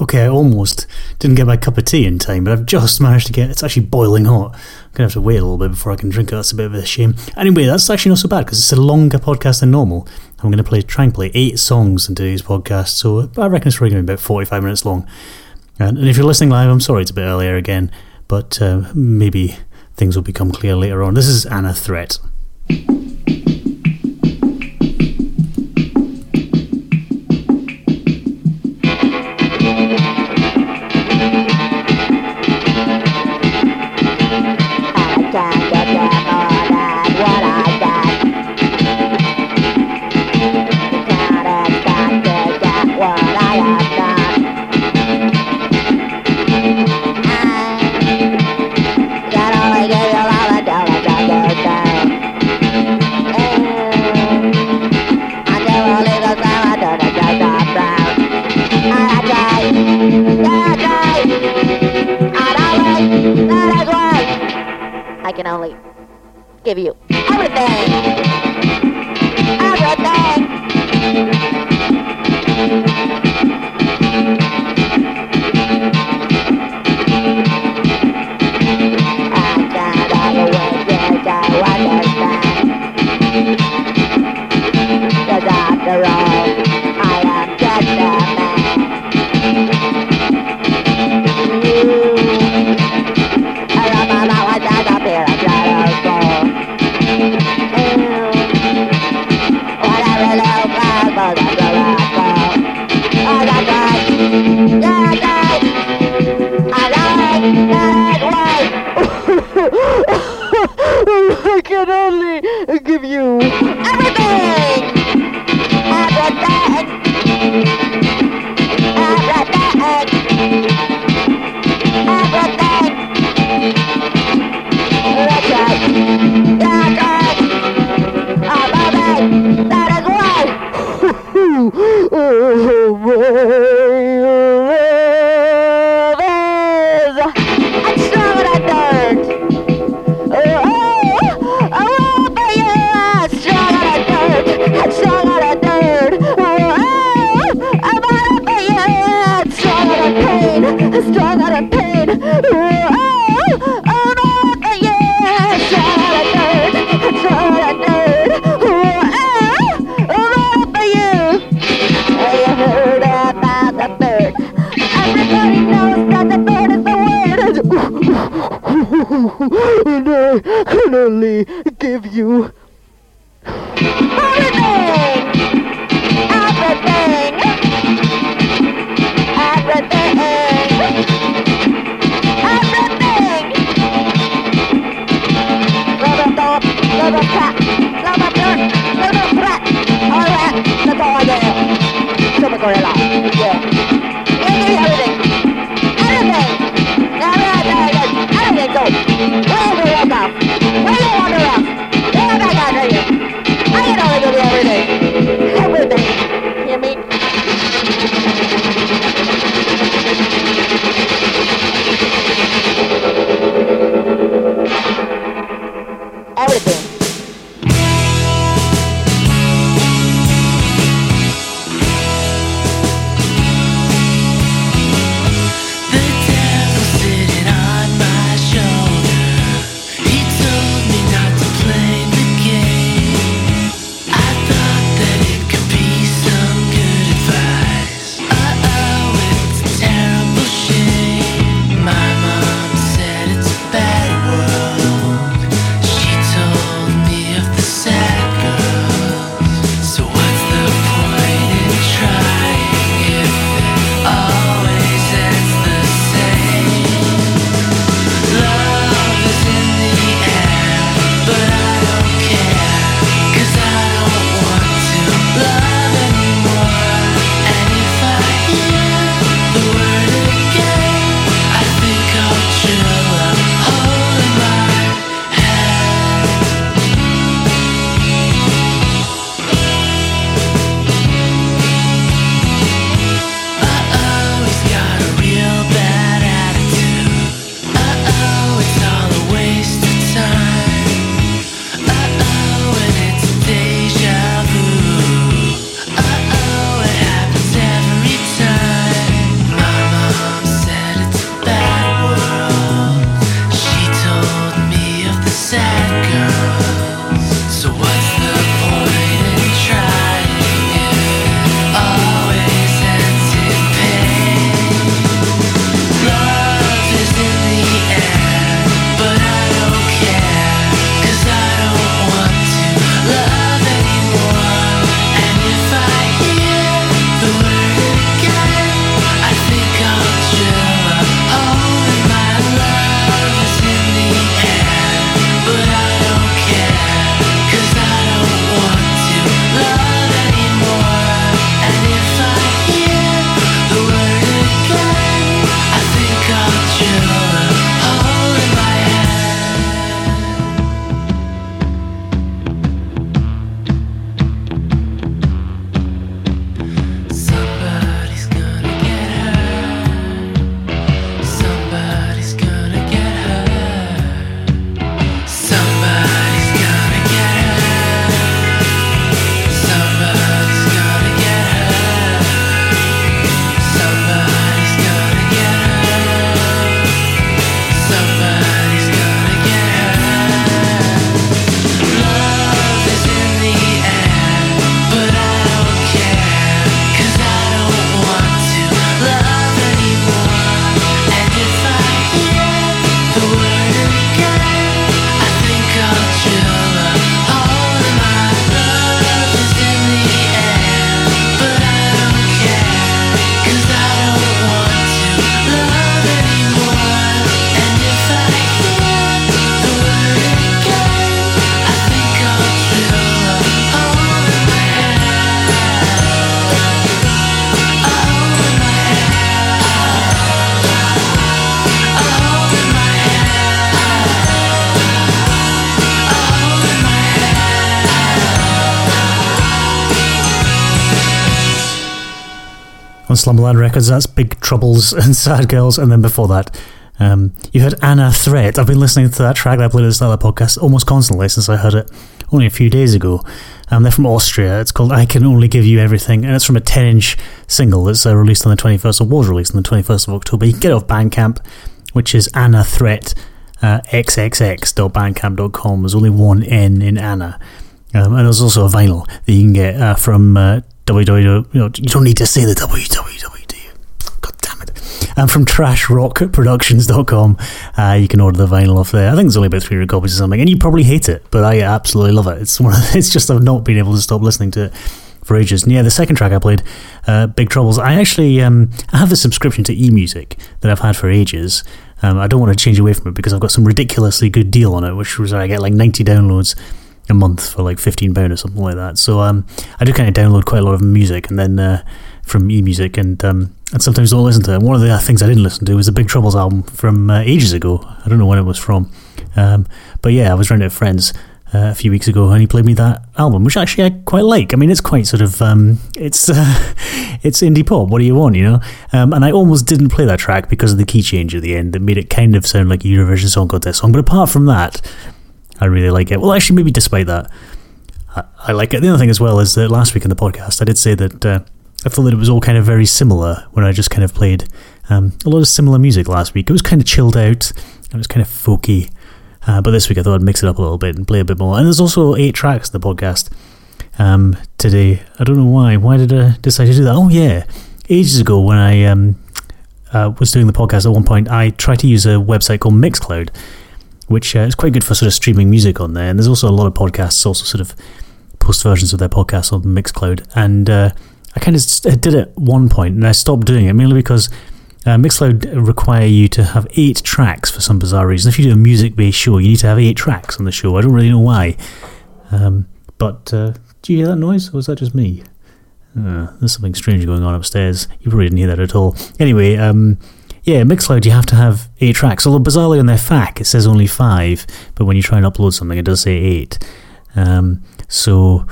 Okay, I almost didn't get my cup of tea in time, but I've just managed to get it's actually boiling hot. I'm gonna have to wait a little bit before I can drink it. That's a bit of a shame. Anyway, that's actually not so bad because it's a longer podcast than normal. I'm gonna play try and play eight songs in today's podcast, so I reckon it's probably gonna be about 45 minutes long. And, and if you're listening live, I'm sorry it's a bit earlier again, but uh, maybe things will become clear later on. This is Ana Threat. And I can only give you everything. Everything. Everything. Everything. Yeah, give me everything. Go. Where you want to on Slumberland Records. That's Big Troubles and Sad Girls. And then before that, um, you heard Ana Threat. I've been listening to that track that I played at the the podcast almost constantly since I heard it only a few days ago. Um, they're from Austria. It's called I Can Only Give You Everything, and it's from a 10 inch single that's uh, released on the 21st, or was released on the 21st of October. You can get it off Bandcamp, which is Ana Threat. Uh, xxx.bandcamp.com. There's only one N in Ana. Um, and there's also a vinyl that you can get uh, from uh, www. You, know, you don't need to say the www, do you? God damn it. And from trashrockproductions.com, uh, you can order the vinyl off there. I think there's only about 300 copies or something, and you probably hate it, but I absolutely love it. It's one. Of, it's just I've not been able to stop listening to it for ages. And yeah, the second track I played, uh, Big Troubles. I actually um, I have a subscription to eMusic that I've had for ages. Um, I don't want to change away from it because I've got some ridiculously good deal on it, which was I get like 90 downloads a month for like 15 pound or something like that. So um, I do kind of download quite a lot of music and then uh, from eMusic and um, and sometimes don't listen to it. One of the things I didn't listen to was the Big Troubles album from uh, ages ago. I don't know when it was from, um, but yeah, I was running at friends. Uh, a few weeks ago, and he played me that album, which actually I quite like. I mean, it's quite sort of um, it's uh, it's indie pop. What do you want, you know? Um, and I almost didn't play that track because of the key change at the end that made it kind of sound like a Eurovision Song Contest song. But apart from that, I really like it. Well, actually, maybe despite that, I, I like it. The other thing as well is that last week in the podcast, I did say that uh, I thought that it was all kind of very similar when I just kind of played um, a lot of similar music last week. It was kind of chilled out, and it was kind of folky. Uh, but this week I thought I'd mix it up a little bit and play a bit more. And there's also eight tracks in the podcast um, today. I don't know why. Why did I decide to do that? Oh, yeah. Ages ago, when I um, uh, was doing the podcast at one point, I tried to use a website called Mixcloud which uh, is quite good for sort of streaming music on there. And there's also a lot of podcasts also sort of post versions of their podcasts on Mixcloud. And uh, I kind of did it at one point and I stopped doing it mainly because uh, Mixcloud require you to have eight tracks for some bizarre reason. If you do a music based show, you need to have eight tracks on the show. I don't really know why. Um, but uh, do you hear that noise or was that just me? Uh, there's something strange going on upstairs. You probably didn't hear that at all. Anyway, um, yeah, Mixcloud, you have to have eight tracks. Although bizarrely on their FAQ it says only five, but when you try and upload something, it does say eight. Um, so,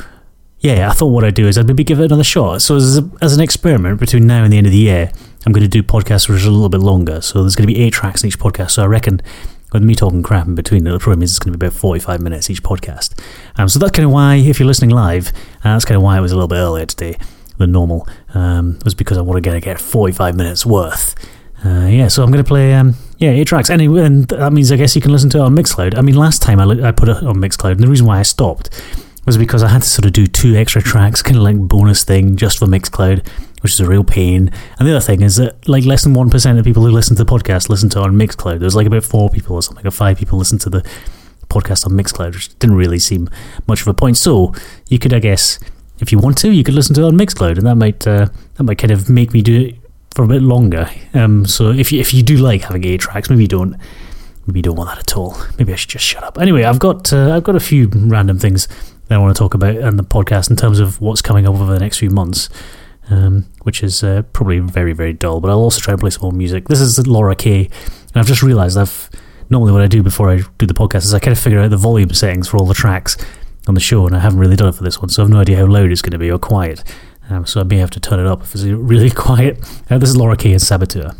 yeah, I thought what I'd do is I'd maybe give it another shot. So, as, a, as an experiment between now and the end of the year, I'm going to do podcasts which are a little bit longer. So, there's going to be eight tracks in each podcast. So, I reckon with me talking crap in between, it probably means it's going to be about 45 minutes each podcast. Um, so, that's kind of why, if you're listening live, uh, that's kind of why it was a little bit earlier today than normal, um, was because I want to get 45 minutes worth. Uh, yeah, so I'm going to play um, yeah eight tracks. Anyway, and that means I guess you can listen to it on Mixcloud. I mean, last time I, li- I put it on Mixcloud, and the reason why I stopped was because I had to sort of do two extra tracks, kind of like bonus thing just for Mixcloud, which is a real pain. And the other thing is that like less than one percent of people who listen to the podcast listen to it on Mixcloud. There's like about four people or something, or five people listen to the podcast on Mixcloud, which didn't really seem much of a point. So you could, I guess, if you want to, you could listen to it on Mixcloud, and that might uh, that might kind of make me do for a bit longer. Um, so if you, if you do like having eight tracks, maybe you don't maybe you don't want that at all. Maybe I should just shut up. Anyway, I've got uh, I've got a few random things that I want to talk about in the podcast in terms of what's coming up over the next few months. Um, which is uh, probably very very dull, but I'll also try and play some more music. This is Laura K, and I've just realised I've normally what I do before I do the podcast is I kind of figure out the volume settings for all the tracks on the show, and I haven't really done it for this one, so I have no idea how loud it's going to be or quiet. Um, so I may have to turn it up if it's really quiet. Uh, this is Laura K and Saboteur.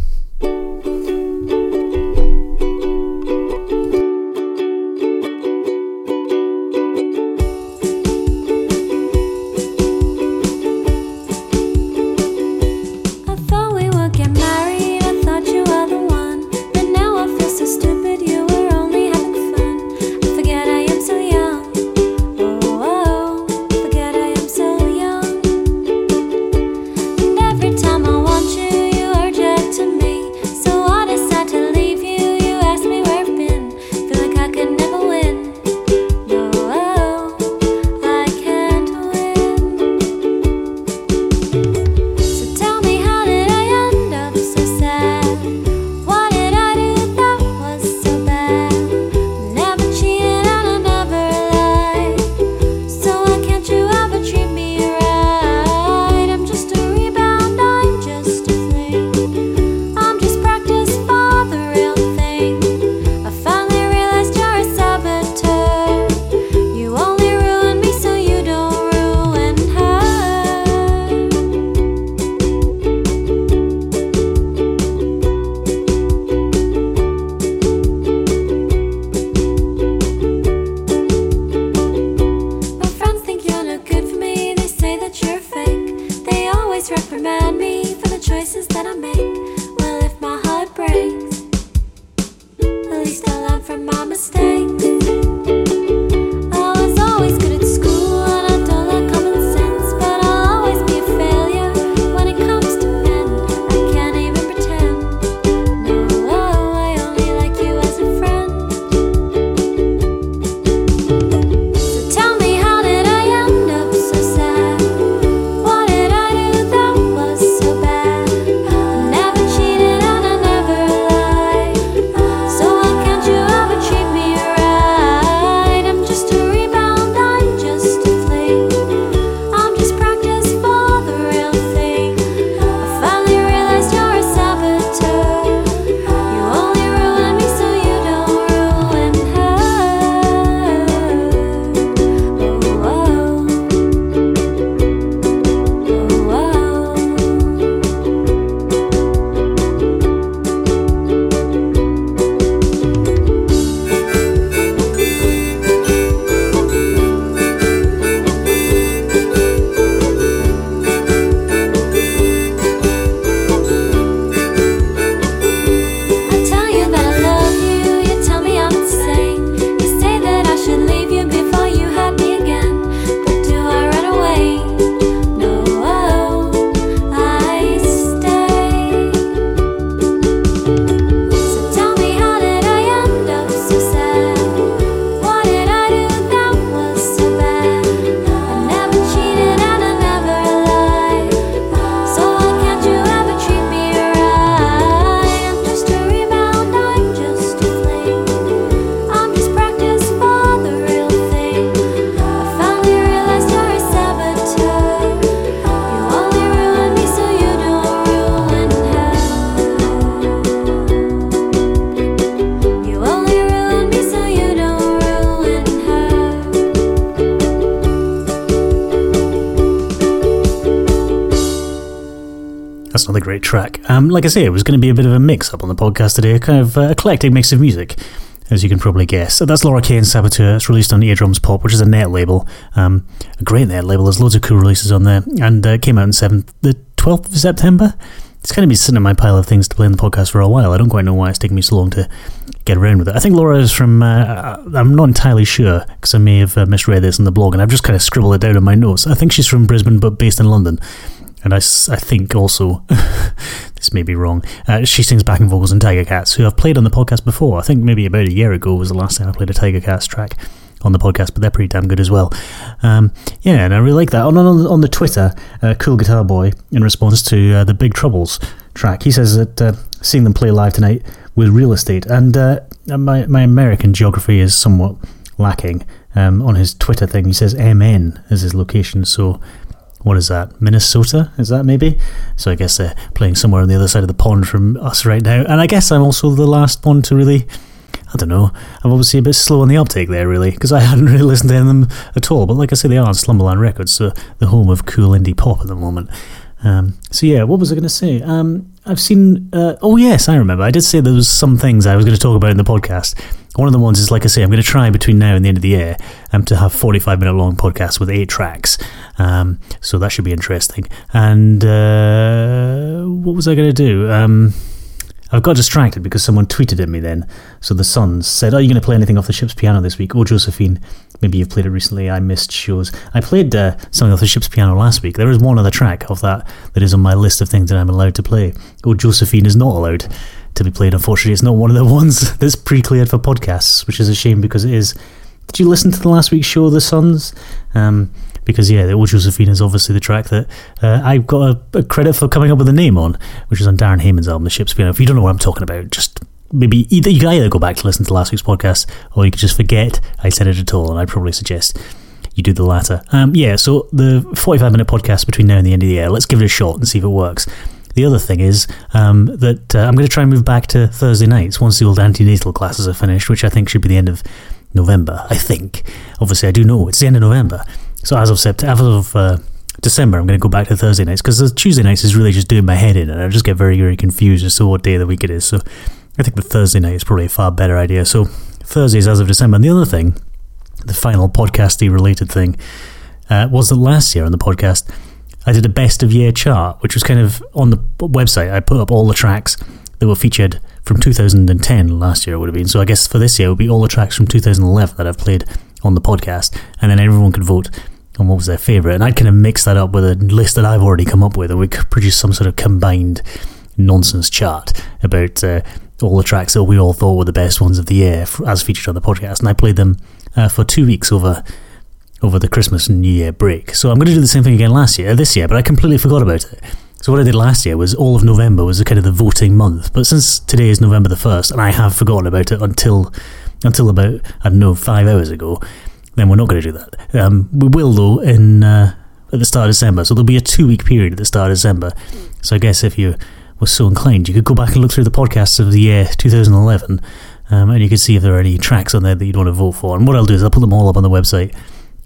Another great track. Um, like I say, it was going to be a bit of a mix up on the podcast today, a kind of uh, eclectic mix of music, as you can probably guess. So that's Laura K and Saboteur. It's released on Eardrums Pop, which is a net label, um, a great net label. There's loads of cool releases on there, and uh, it came out on 7th, the 12th of September. It's kind of been sitting in my pile of things to play in the podcast for a while. I don't quite know why it's taking me so long to get around with it. I think Laura is from, uh, I'm not entirely sure, because I may have uh, misread this in the blog, and I've just kind of scribbled it down in my notes. I think she's from Brisbane, but based in London. And I, I think also, this may be wrong, uh, she sings backing vocals in Tigercats, who I've played on the podcast before. I think maybe about a year ago was the last time I played a Tigercats track on the podcast, but they're pretty damn good as well. Um, yeah, and I really like that. On, on, on the Twitter, uh, Cool Guitar Boy, in response to uh, the Big Troubles track, he says that uh, seeing them play live tonight with real estate, and uh, my, my American geography is somewhat lacking. Um, on his Twitter thing, he says MN as his location, so what is that? Minnesota? Is that maybe? So I guess they're playing somewhere on the other side of the pond from us right now. And I guess I'm also the last one to really. I don't know. I'm obviously a bit slow on the uptake there, really, because I hadn't really listened to them at all. But like I say, they are on Slumberland Records, so the home of cool indie pop at the moment. Um, so yeah, what was I going to say? Um, I've seen. Uh, oh yes, I remember. I did say there was some things I was going to talk about in the podcast. One of the ones is like I say, I'm going to try between now and the end of the year um, to have 45 minute long podcasts with eight tracks. Um, so that should be interesting. And uh, what was I going to do? Um, I got distracted because someone tweeted at me then. So the Suns said, Are you going to play anything off the ship's piano this week? Oh, Josephine, maybe you've played it recently. I missed shows. I played uh, something off the ship's piano last week. There is one other track of that that is on my list of things that I'm allowed to play. Oh, Josephine is not allowed to be played, unfortunately. It's not one of the ones that's pre cleared for podcasts, which is a shame because it is. Did you listen to the last week's show, The Suns? Um, because yeah, the old Josephine is obviously the track that uh, I've got a, a, credit for coming up with the name on, which is on Darren Hayman's album, The Ship's Piano. If you don't know what I'm talking about, just maybe either you can either go back to listen to last week's podcast, or you could just forget I said it at all, and I'd probably suggest you do the latter. Um, yeah, so the 45 minute podcast between now and the end of the year, let's give it a shot and see if it works. The other thing is um, that uh, I'm going to try and move back to Thursday nights once the old antenatal classes are finished, which I think should be the end of November. I think. Obviously, I do know it's the end of November. So as of September, as of uh, December, I'm going to go back to Thursday nights because the Tuesday nights is really just doing my head in, and I just get very, very confused as to what day of the week it is. So I think the Thursday night is probably a far better idea. So Thursdays as of December. And the other thing, the final podcasty related thing, uh, was that last year on the podcast, I did a best of year chart, which was kind of on the website. I put up all the tracks that were featured from 2010 last year, it would have been. So I guess for this year, it would be all the tracks from 2011 that I've played on the podcast, and then everyone could vote on what was their favourite. And I'd kind of mix that up with a list that I've already come up with, and we could produce some sort of combined nonsense chart about uh, all the tracks that we all thought were the best ones of the year as featured on the podcast. And I played them uh, for two weeks over over the Christmas and New Year break. So I'm going to do the same thing again last year, this year, but I completely forgot about it. So what I did last year was all of November was kind of the voting month. But since today is November the first, and I have forgotten about it until until about I don't know five hours ago, then we're not going to do that. Um, we will though in uh, at the start of December. So there'll be a two week period at the start of December. So I guess if you were so inclined, you could go back and look through the podcasts of the year 2011. Um, and you could see if there are any tracks on there that you'd want to vote for. And what I'll do is I'll put them all up on the website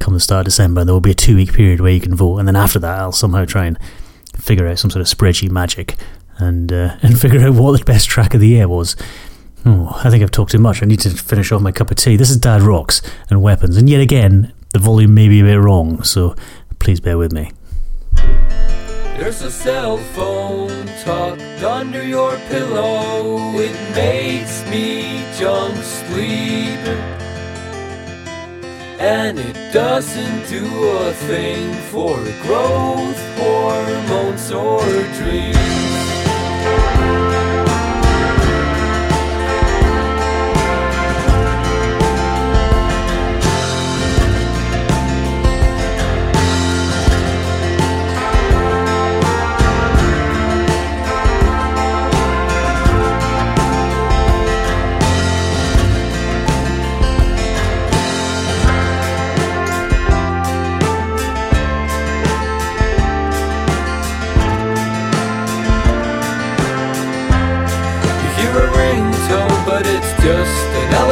come the start of December. There will be a two week period where you can vote, and then after that, I'll somehow try and figure out some sort of spreadsheet magic and uh, and figure out what the best track of the year was. Oh, I think I've talked too much. I need to finish off my cup of tea. This is Dad Rocks and Weapons, and yet again, the volume may be a bit wrong, so please bear with me. There's a cell phone tucked under your pillow. It makes me jump sleep. And it doesn't do a thing for growth hormones or dreams.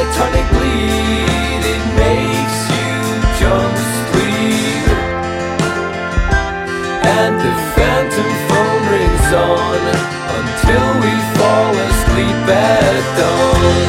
Electronic bleed. It makes you jump sleep. And the phantom phone rings on until we fall asleep at dawn.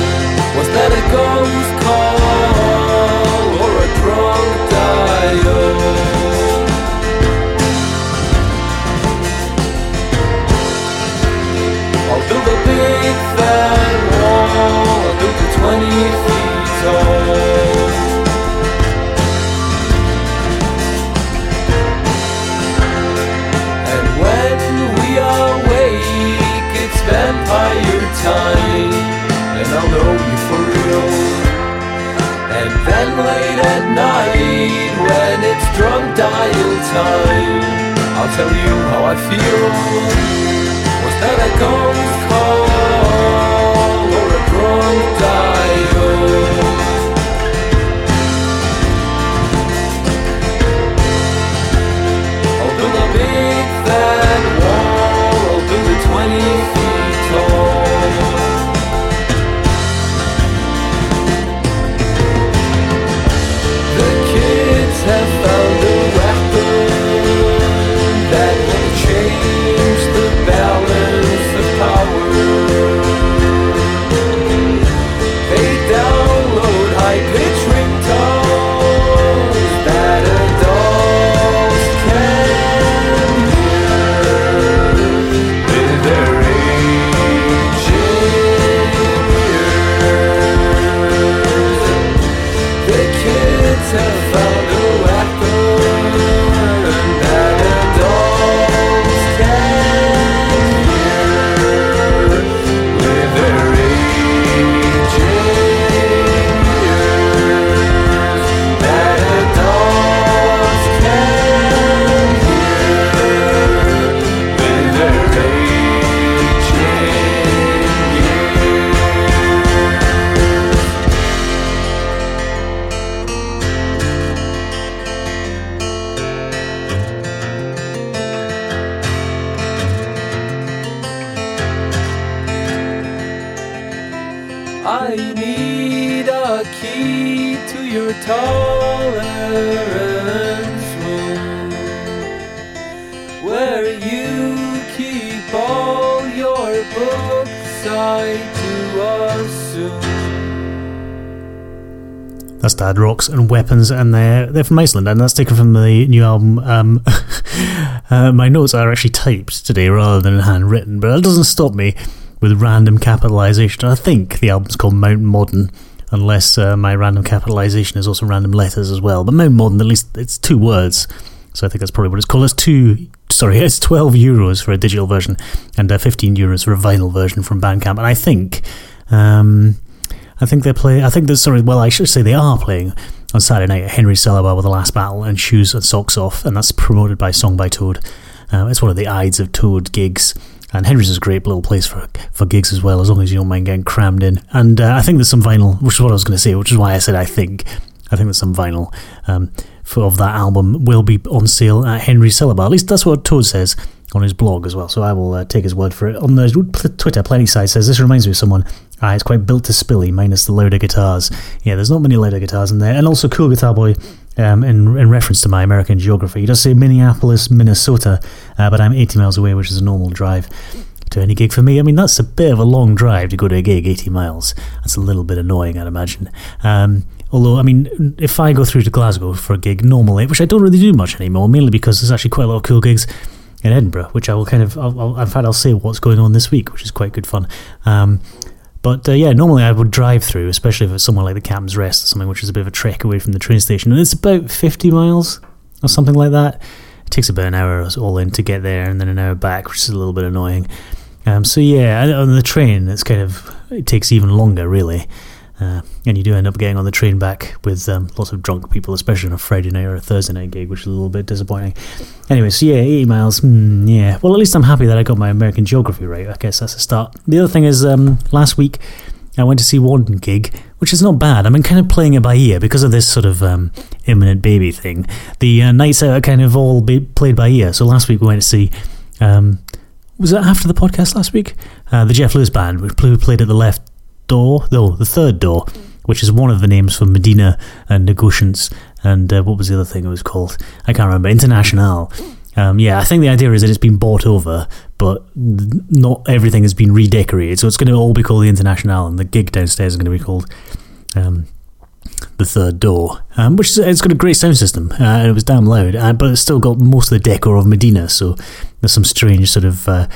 Rocks and Weapons, and they're they're from Iceland, and that's taken from the new album. Um, uh, my notes are actually typed today rather than handwritten, but that doesn't stop me with random capitalization. I think the album's called Mount Modern, unless uh, my random capitalization is also random letters as well. But Mount Modern, at least it's two words, so I think that's probably what it's called. It's two. Sorry, it's twelve euros for a digital version, and uh, fifteen euros for a vinyl version from Bandcamp. And I think. Um, I think they're playing. I think they're sorry. Well, I should say they are playing on Saturday night at Henry's Cellar Bar with the last battle and shoes and socks off, and that's promoted by Song by Toad. Uh, it's one of the Ides of Toad gigs, and Henry's is a great little place for for gigs as well, as long as you don't mind getting crammed in. And uh, I think there's some vinyl, which is what I was going to say, which is why I said I think. I think there's some vinyl um, for, of that album will be on sale at Henry's Cellar Bar. At least that's what Toad says on his blog as well. So I will uh, take his word for it. On the Twitter, Plenty Side says this reminds me of someone. Ah, it's quite built to spilly, minus the louder guitars. Yeah, there's not many louder guitars in there, and also Cool Guitar Boy. Um, in, in reference to my American geography, he does say Minneapolis, Minnesota, uh, but I'm 80 miles away, which is a normal drive to any gig for me. I mean, that's a bit of a long drive to go to a gig, 80 miles. That's a little bit annoying, I'd imagine. Um, although, I mean, if I go through to Glasgow for a gig normally, which I don't really do much anymore, mainly because there's actually quite a lot of cool gigs in Edinburgh, which I will kind of, I'll, I'll, in fact, I'll say what's going on this week, which is quite good fun. Um, but uh, yeah, normally I would drive through, especially if it's somewhere like the Captain's Rest or something, which is a bit of a trek away from the train station. And it's about 50 miles or something like that. It takes about an hour all in to get there and then an hour back, which is a little bit annoying. Um, so yeah, on the train, it's kind of, it takes even longer, really. Uh, and you do end up getting on the train back with um, lots of drunk people, especially on a Friday night or a Thursday night gig, which is a little bit disappointing. Anyway, so yeah, 80 miles. Hmm, yeah. Well, at least I'm happy that I got my American geography right. I guess that's a start. The other thing is, um, last week I went to see one gig, which is not bad. I mean, kind of playing it by ear because of this sort of um, imminent baby thing. The uh, nights are kind of all be played by ear. So last week we went to see. Um, was that after the podcast last week? Uh, the Jeff Lewis band, which played at the left door, though, the third door, which is one of the names for Medina and Negociants. And uh, what was the other thing it was called? I can't remember. International. Um, yeah, I think the idea is that it's been bought over, but not everything has been redecorated. So it's going to all be called the International, and the gig downstairs is going to be called um, the Third Door, um, which is, it's got a great sound system, uh, and it was damn loud, uh, but it's still got most of the decor of Medina. So there's some strange sort of uh,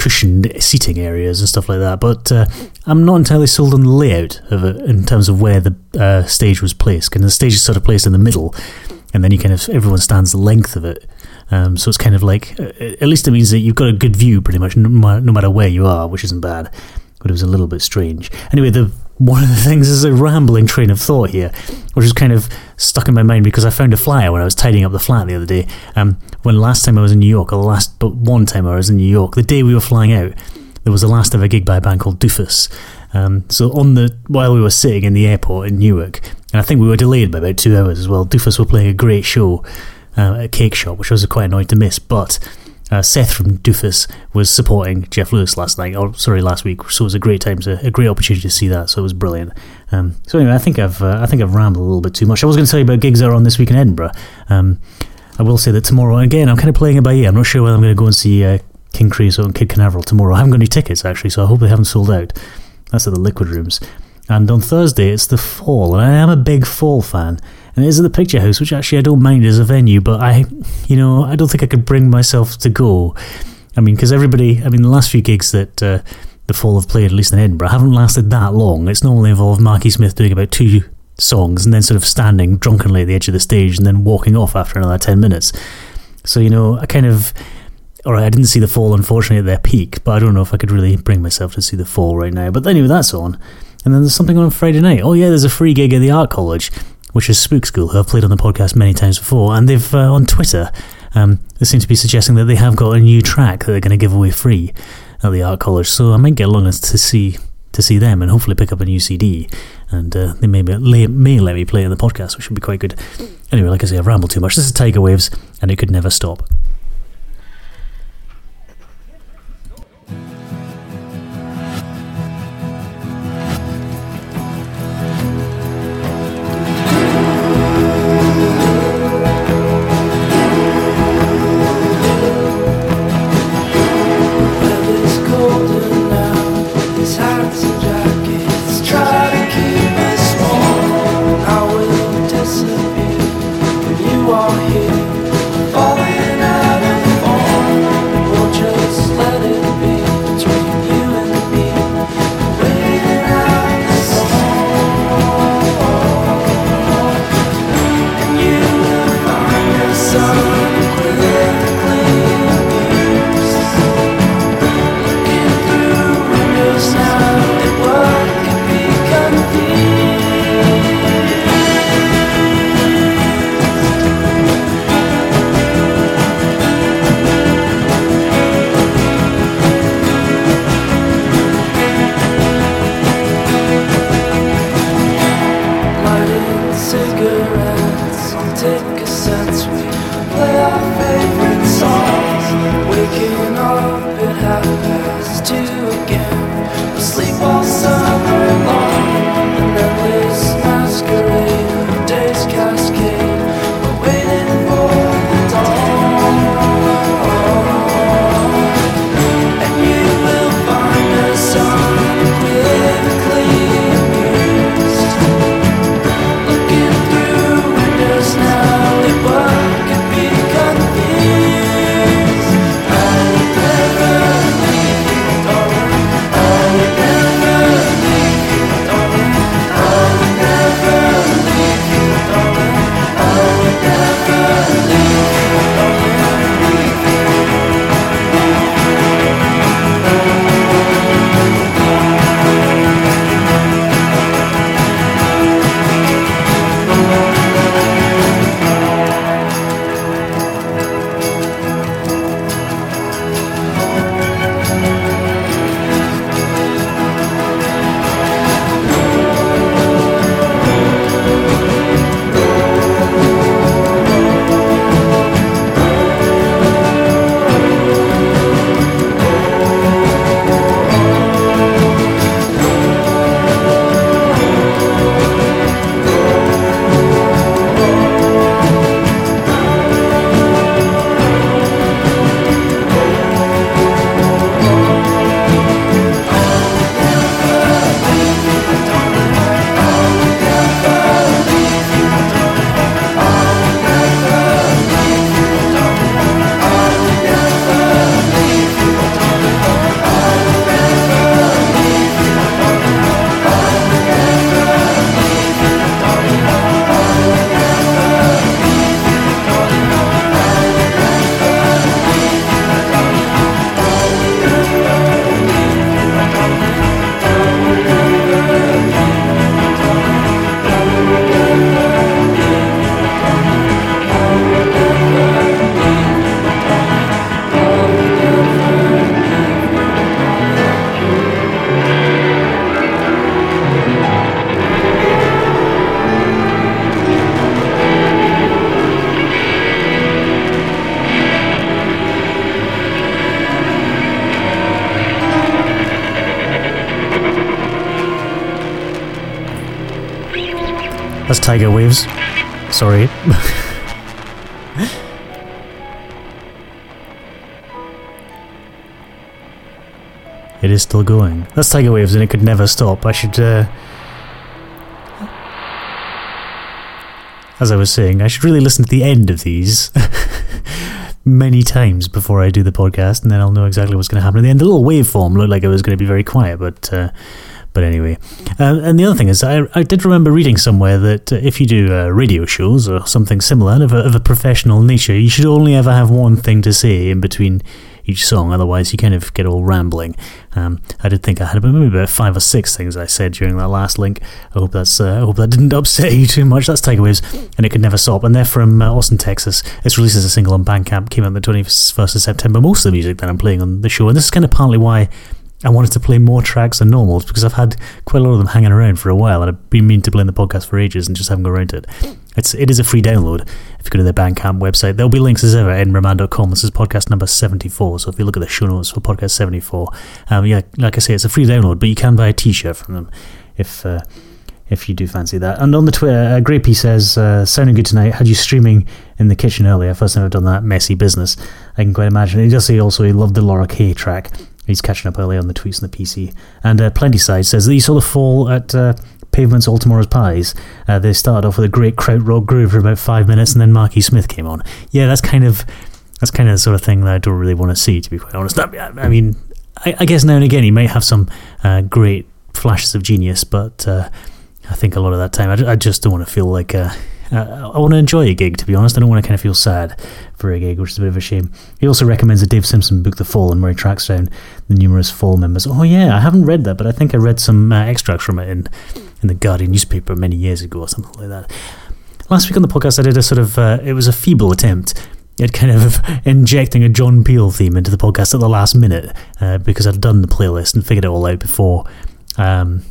cushioned seating areas and stuff like that. But uh, I'm not entirely sold on the layout of it in terms of where the uh, stage was placed. And the stage is sort of placed in the middle, and then you kind of everyone stands the length of it. Um, so it's kind of like uh, at least it means that you've got a good view pretty much no, no matter where you are, which isn't bad. But it was a little bit strange. Anyway, the one of the things is a rambling train of thought here, which is kind of stuck in my mind because I found a flyer when I was tidying up the flat the other day. Um, when last time I was in New York, or the last but one time I was in New York, the day we were flying out, there was the last ever gig by a band called Dufus. Um, so on the while we were sitting in the airport in Newark, and I think we were delayed by about two hours as well. Dufus were playing a great show uh, at cake shop, which I was quite annoyed to miss. But uh, Seth from Dufus was supporting Jeff Lewis last night, or sorry, last week. So it was a great time, to, a great opportunity to see that. So it was brilliant. Um, so anyway, I think I've uh, I think I've rambled a little bit too much. I was going to tell you about gigs that are on this week in Edinburgh. Um, I will say that tomorrow, again, I'm kind of playing it by ear. I'm not sure whether I'm going to go and see uh, King Creosote and Kid Canaveral tomorrow. I haven't got any tickets actually, so I hope they haven't sold out. That's at the Liquid Rooms. And on Thursday, it's the Fall, and I am a big Fall fan. And is at the Picture House, which actually I don't mind as a venue, but I, you know, I don't think I could bring myself to go. I mean, because everybody, I mean, the last few gigs that uh, the Fall have played, at least in Edinburgh, haven't lasted that long. It's normally involved Marky Smith doing about two songs and then sort of standing drunkenly at the edge of the stage and then walking off after another 10 minutes. So, you know, I kind of. Alright, I didn't see the fall, unfortunately, at their peak, but I don't know if I could really bring myself to see the fall right now. But anyway, that's on. And then there's something on Friday night. Oh, yeah, there's a free gig at the Art College, which is Spook School, who I've played on the podcast many times before. And they've, uh, on Twitter, um, they seem to be suggesting that they have got a new track that they're going to give away free at the Art College. So I might get along to see to see them and hopefully pick up a new CD. And uh, they may, may, may let me play in the podcast, which would be quite good. Anyway, like I say, I've rambled too much. This is Tiger Waves, and it could never stop. Sorry. it is still going. That's Tiger Waves and it could never stop. I should, uh, as I was saying, I should really listen to the end of these many times before I do the podcast, and then I'll know exactly what's going to happen at the end. The little waveform looked like it was going to be very quiet, but uh, but anyway. Uh, and the other thing is, I, I did remember reading somewhere that uh, if you do uh, radio shows or something similar of a, of a professional nature, you should only ever have one thing to say in between each song, otherwise you kind of get all rambling. Um, I did think I had maybe about five or six things I said during that last link. I hope that's uh, I hope that didn't upset you too much. That's Tiger Waves, and it could never stop. And they're from uh, Austin, Texas. It's released as a single on Bandcamp. Came out the twenty first of September. Most of the music that I'm playing on the show, and this is kind of partly why. I wanted to play more tracks than normal because I've had quite a lot of them hanging around for a while, and I've been meaning to play in the podcast for ages and just haven't got around to it. It's it is a free download. If you go to their Bandcamp website, there'll be links as ever edinburghman.com. This is podcast number seventy four. So if you look at the show notes for podcast seventy four, um, yeah, like I say, it's a free download, but you can buy a T-shirt from them if. Uh, if you do fancy that. And on the Twitter, uh, Grey P says, uh, sounding good tonight. Had you streaming in the kitchen earlier? First time I've done that messy business. I can quite imagine. He does say also he loved the Laura K track. He's catching up early on the tweets and the PC. And uh, Plenty Side says that he saw the fall at uh, Pavement's All Tomorrow's Parties. Uh, they started off with a great krautrock groove for about five minutes, and then Marky Smith came on. Yeah, that's kind of that's kind of the sort of thing that I don't really want to see, to be quite honest. I, I mean, I, I guess now and again he might have some uh, great flashes of genius, but uh, I think a lot of that time I, I just don't want to feel like. Uh, I want to enjoy a gig, to be honest. I don't want to kind of feel sad for a gig, which is a bit of a shame. He also recommends that Dave Simpson book The Fallen where he tracks down the numerous Fall members. Oh, yeah, I haven't read that, but I think I read some uh, extracts from it in, in the Guardian newspaper many years ago or something like that. Last week on the podcast, I did a sort of, uh, it was a feeble attempt at kind of injecting a John Peel theme into the podcast at the last minute uh, because I'd done the playlist and figured it all out before. Um,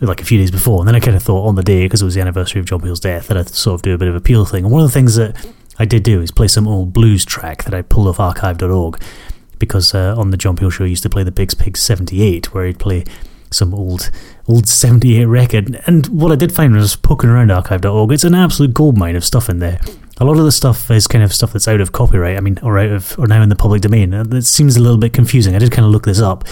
like a few days before, and then I kind of thought on the day because it was the anniversary of John Peel's death that I'd sort of do a bit of a Peel thing. And one of the things that I did do is play some old blues track that I pulled off archive.org because uh, on the John Peel show I used to play the Pig's Big 78 where he'd play some old old 78 record. And what I did find was poking around archive.org, it's an absolute goldmine of stuff in there. A lot of the stuff is kind of stuff that's out of copyright, I mean, or out of, or now in the public domain. It seems a little bit confusing. I did kind of look this up.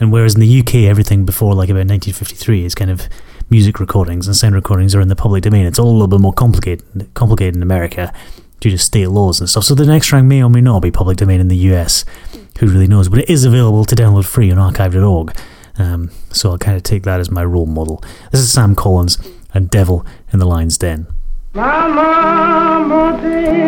And whereas in the UK, everything before like about 1953 is kind of music recordings and sound recordings are in the public domain, it's all a little bit more complicated, complicated in America due to state laws and stuff. So the next track may or may not be public domain in the US. Who really knows? But it is available to download free on archive.org. Um, so I'll kind of take that as my role model. This is Sam Collins and Devil in the Lion's Den. My mama did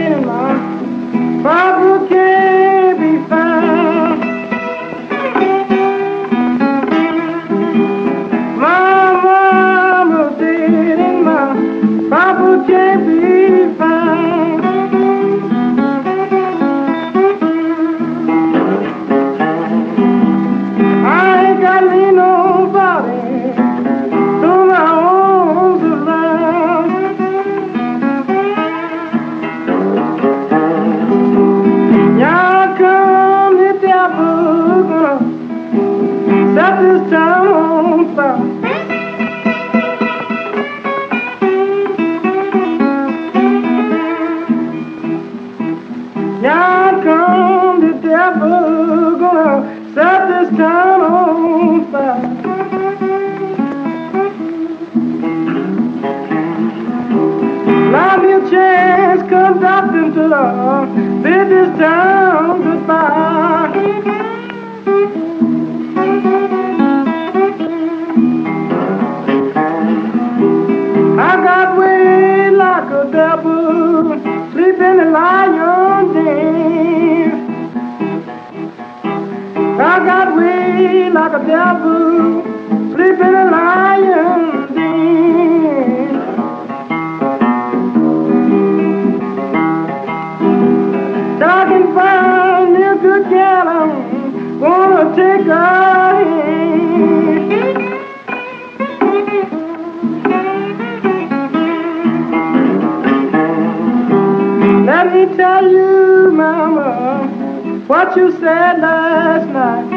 Papa can't Let me tell you, mama, what you said last night.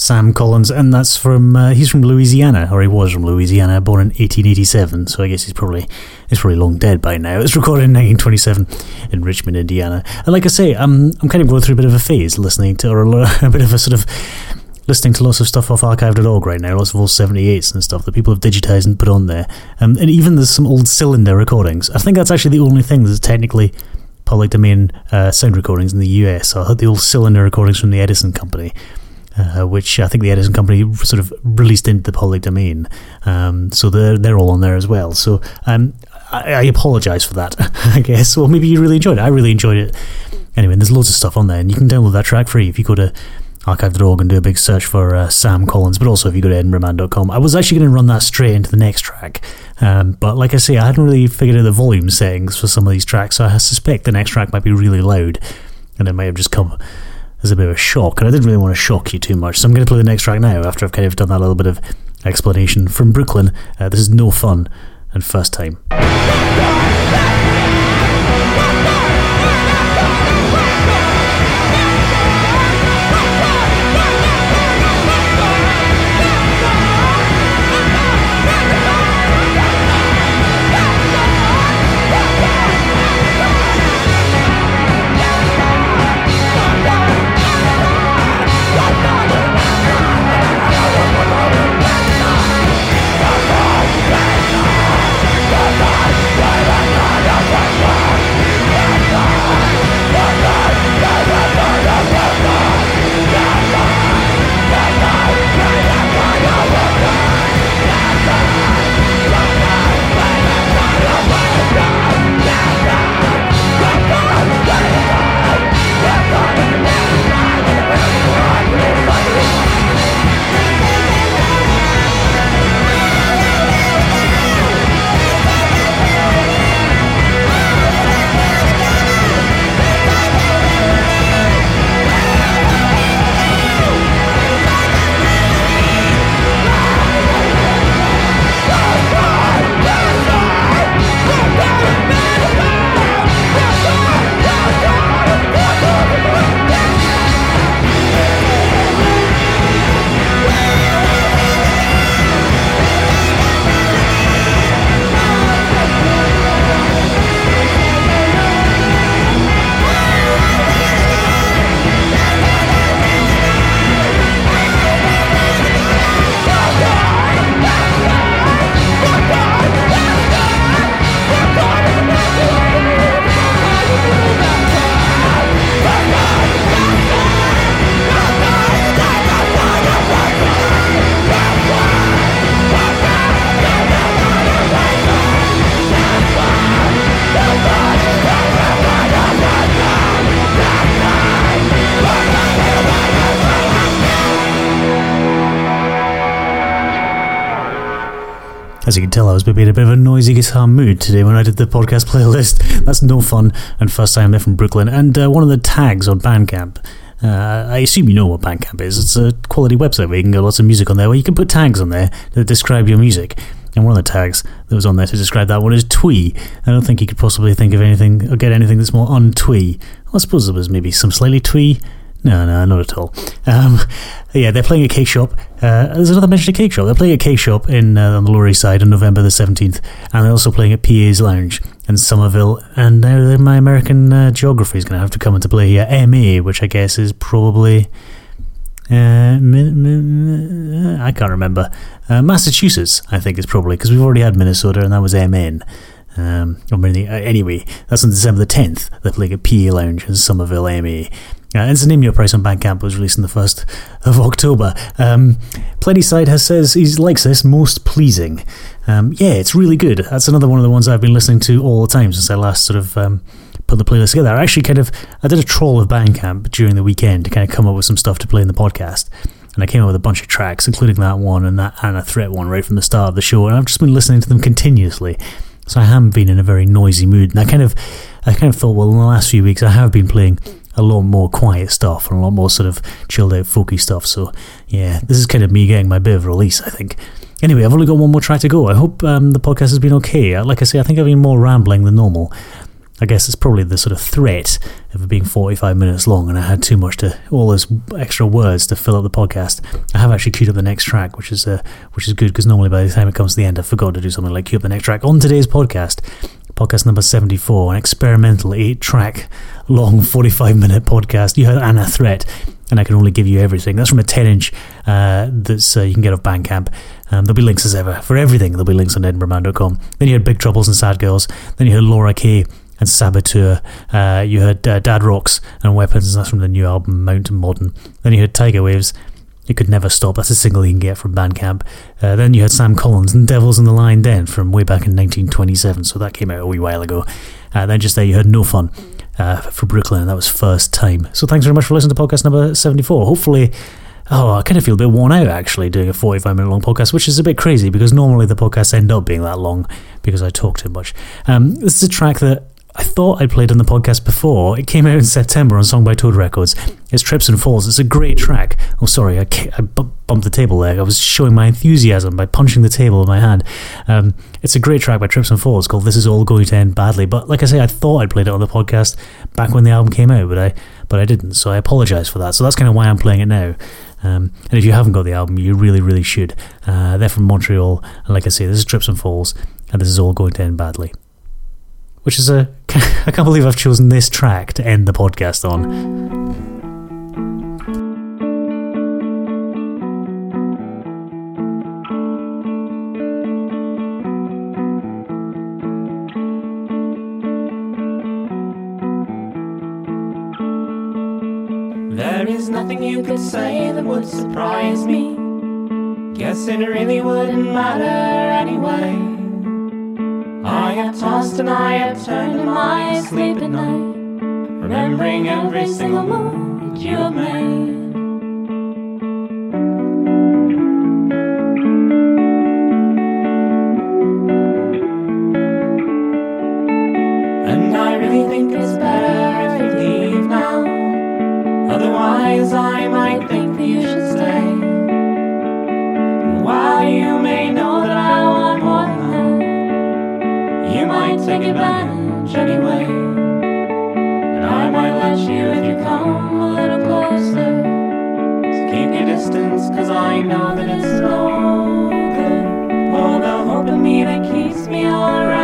Sam Collins, and that's from uh, he's from Louisiana, or he was from Louisiana, born in 1887. So I guess he's probably he's probably long dead by now. It's recorded in 1927 in Richmond, Indiana. And like I say, I'm I'm kind of going through a bit of a phase listening to, or a, a bit of a sort of listening to lots of stuff off archive.org right now, lots of old 78s and stuff that people have digitized and put on there. Um, and even there's some old cylinder recordings. I think that's actually the only thing that's technically public domain uh, sound recordings in the US. I heard the old cylinder recordings from the Edison Company. Uh, which I think the Edison Company sort of released into the public domain, um, so they're they're all on there as well. So um, I, I apologise for that, I guess. Well, maybe you really enjoyed it. I really enjoyed it. Anyway, there's loads of stuff on there, and you can download that track free if you go to archive.org and do a big search for uh, Sam Collins, but also if you go to edinburghman.com. I was actually going to run that straight into the next track, um, but like I say, I hadn't really figured out the volume settings for some of these tracks, so I suspect the next track might be really loud, and it might have just come as a bit of a shock, and I didn't really want to shock you too much, so I'm going to play the next track now after I've kind of done that little bit of explanation from Brooklyn. Uh, this is No Fun and First Time. As you can tell, I was maybe in a bit of a noisy guitar mood today when I did the podcast playlist. That's no fun. And first time there from Brooklyn. And uh, one of the tags on Bandcamp. Uh, I assume you know what Bandcamp is. It's a quality website where you can get lots of music on there, where you can put tags on there that describe your music. And one of the tags that was on there to describe that one is twee. I don't think you could possibly think of anything or get anything that's more untwee. I suppose there was maybe some slightly twee. No, no, not at all. Um, yeah, they're playing a cake shop. Uh, there's another mention of cake shop. They're playing a cake shop in uh, on the Lower East Side on November the 17th, and they're also playing at PA's Lounge in Somerville. And now my American uh, geography is going to have to come into play here. MA, which I guess is probably. Uh, mi- I can't remember. Uh, Massachusetts, I think, is probably because we've already had Minnesota, and that was MN. Um, uh, anyway, that's on December the 10th. They're playing at PA Lounge in Somerville, MA. Uh, Your Price on Bandcamp was released on the 1st of October. Um, Plennyside has says he likes this most pleasing. Um, yeah, it's really good. That's another one of the ones I've been listening to all the time since I last sort of um, put the playlist together. I actually kind of I did a troll of Bandcamp during the weekend to kind of come up with some stuff to play in the podcast. And I came up with a bunch of tracks, including that one and that Ana Threat one right from the start of the show. And I've just been listening to them continuously. So I haven't been in a very noisy mood. And I kind of I kind of thought, well, in the last few weeks I have been playing a lot more quiet stuff and a lot more sort of chilled out folky stuff. So yeah, this is kind of me getting my bit of release, I think. Anyway, I've only got one more track to go. I hope um, the podcast has been okay. Uh, Like I say, I think I've been more rambling than normal. I guess it's probably the sort of threat of it being 45 minutes long, and I had too much to all those extra words to fill up the podcast. I have actually queued up the next track, which is uh, which is good because normally by the time it comes to the end, I forgot to do something like queue up the next track on today's podcast. Podcast number 74, an experimental eight track long 45 minute podcast. You had Ana Threat, and I can only give you everything. That's from a 10 inch uh, that's uh, you can get off Bandcamp. Um, there'll be links as ever for everything. There'll be links on edinburghman.com. Then you had Big Troubles and Sad Girls. Then you had Laura K and Saboteur. Uh, you had uh, Dad Rocks and Weapons, that's from the new album Mountain Modern. Then you had Tiger Waves. It could never stop. That's a single you can get from Bandcamp. Uh, then you had Sam Collins and Devils in the Line Den from way back in 1927, so that came out a wee while ago. Uh, then just there you had No Fun uh, for Brooklyn, and that was first time. So thanks very much for listening to podcast number 74. Hopefully, oh, I kind of feel a bit worn out actually doing a 45 minute long podcast, which is a bit crazy because normally the podcasts end up being that long because I talk too much. Um, this is a track that I thought I played on the podcast before. It came out in September on Song by Toad Records. It's Trips and Falls. It's a great track. Oh, sorry, I, I bu- bumped the table there. I was showing my enthusiasm by punching the table with my hand. Um, it's a great track by Trips and Falls called "This Is All Going to End Badly." But like I say, I thought I'd played it on the podcast back when the album came out, but I but I didn't. So I apologise for that. So that's kind of why I'm playing it now. Um, and if you haven't got the album, you really, really should. Uh, they're from Montreal, and like I say, this is Trips and Falls, and this is all going to end badly which is a I can't believe I've chosen this track to end the podcast on. There is nothing you could say that would surprise me. Guess it really wouldn't matter anyway. I have tossed and I have turned in my sleep at night, remembering every single move you have made. take advantage anyway. And I might let you if you come a little closer. So keep your distance, cause I know that it's no good. Oh, the hope in me that keeps me alright.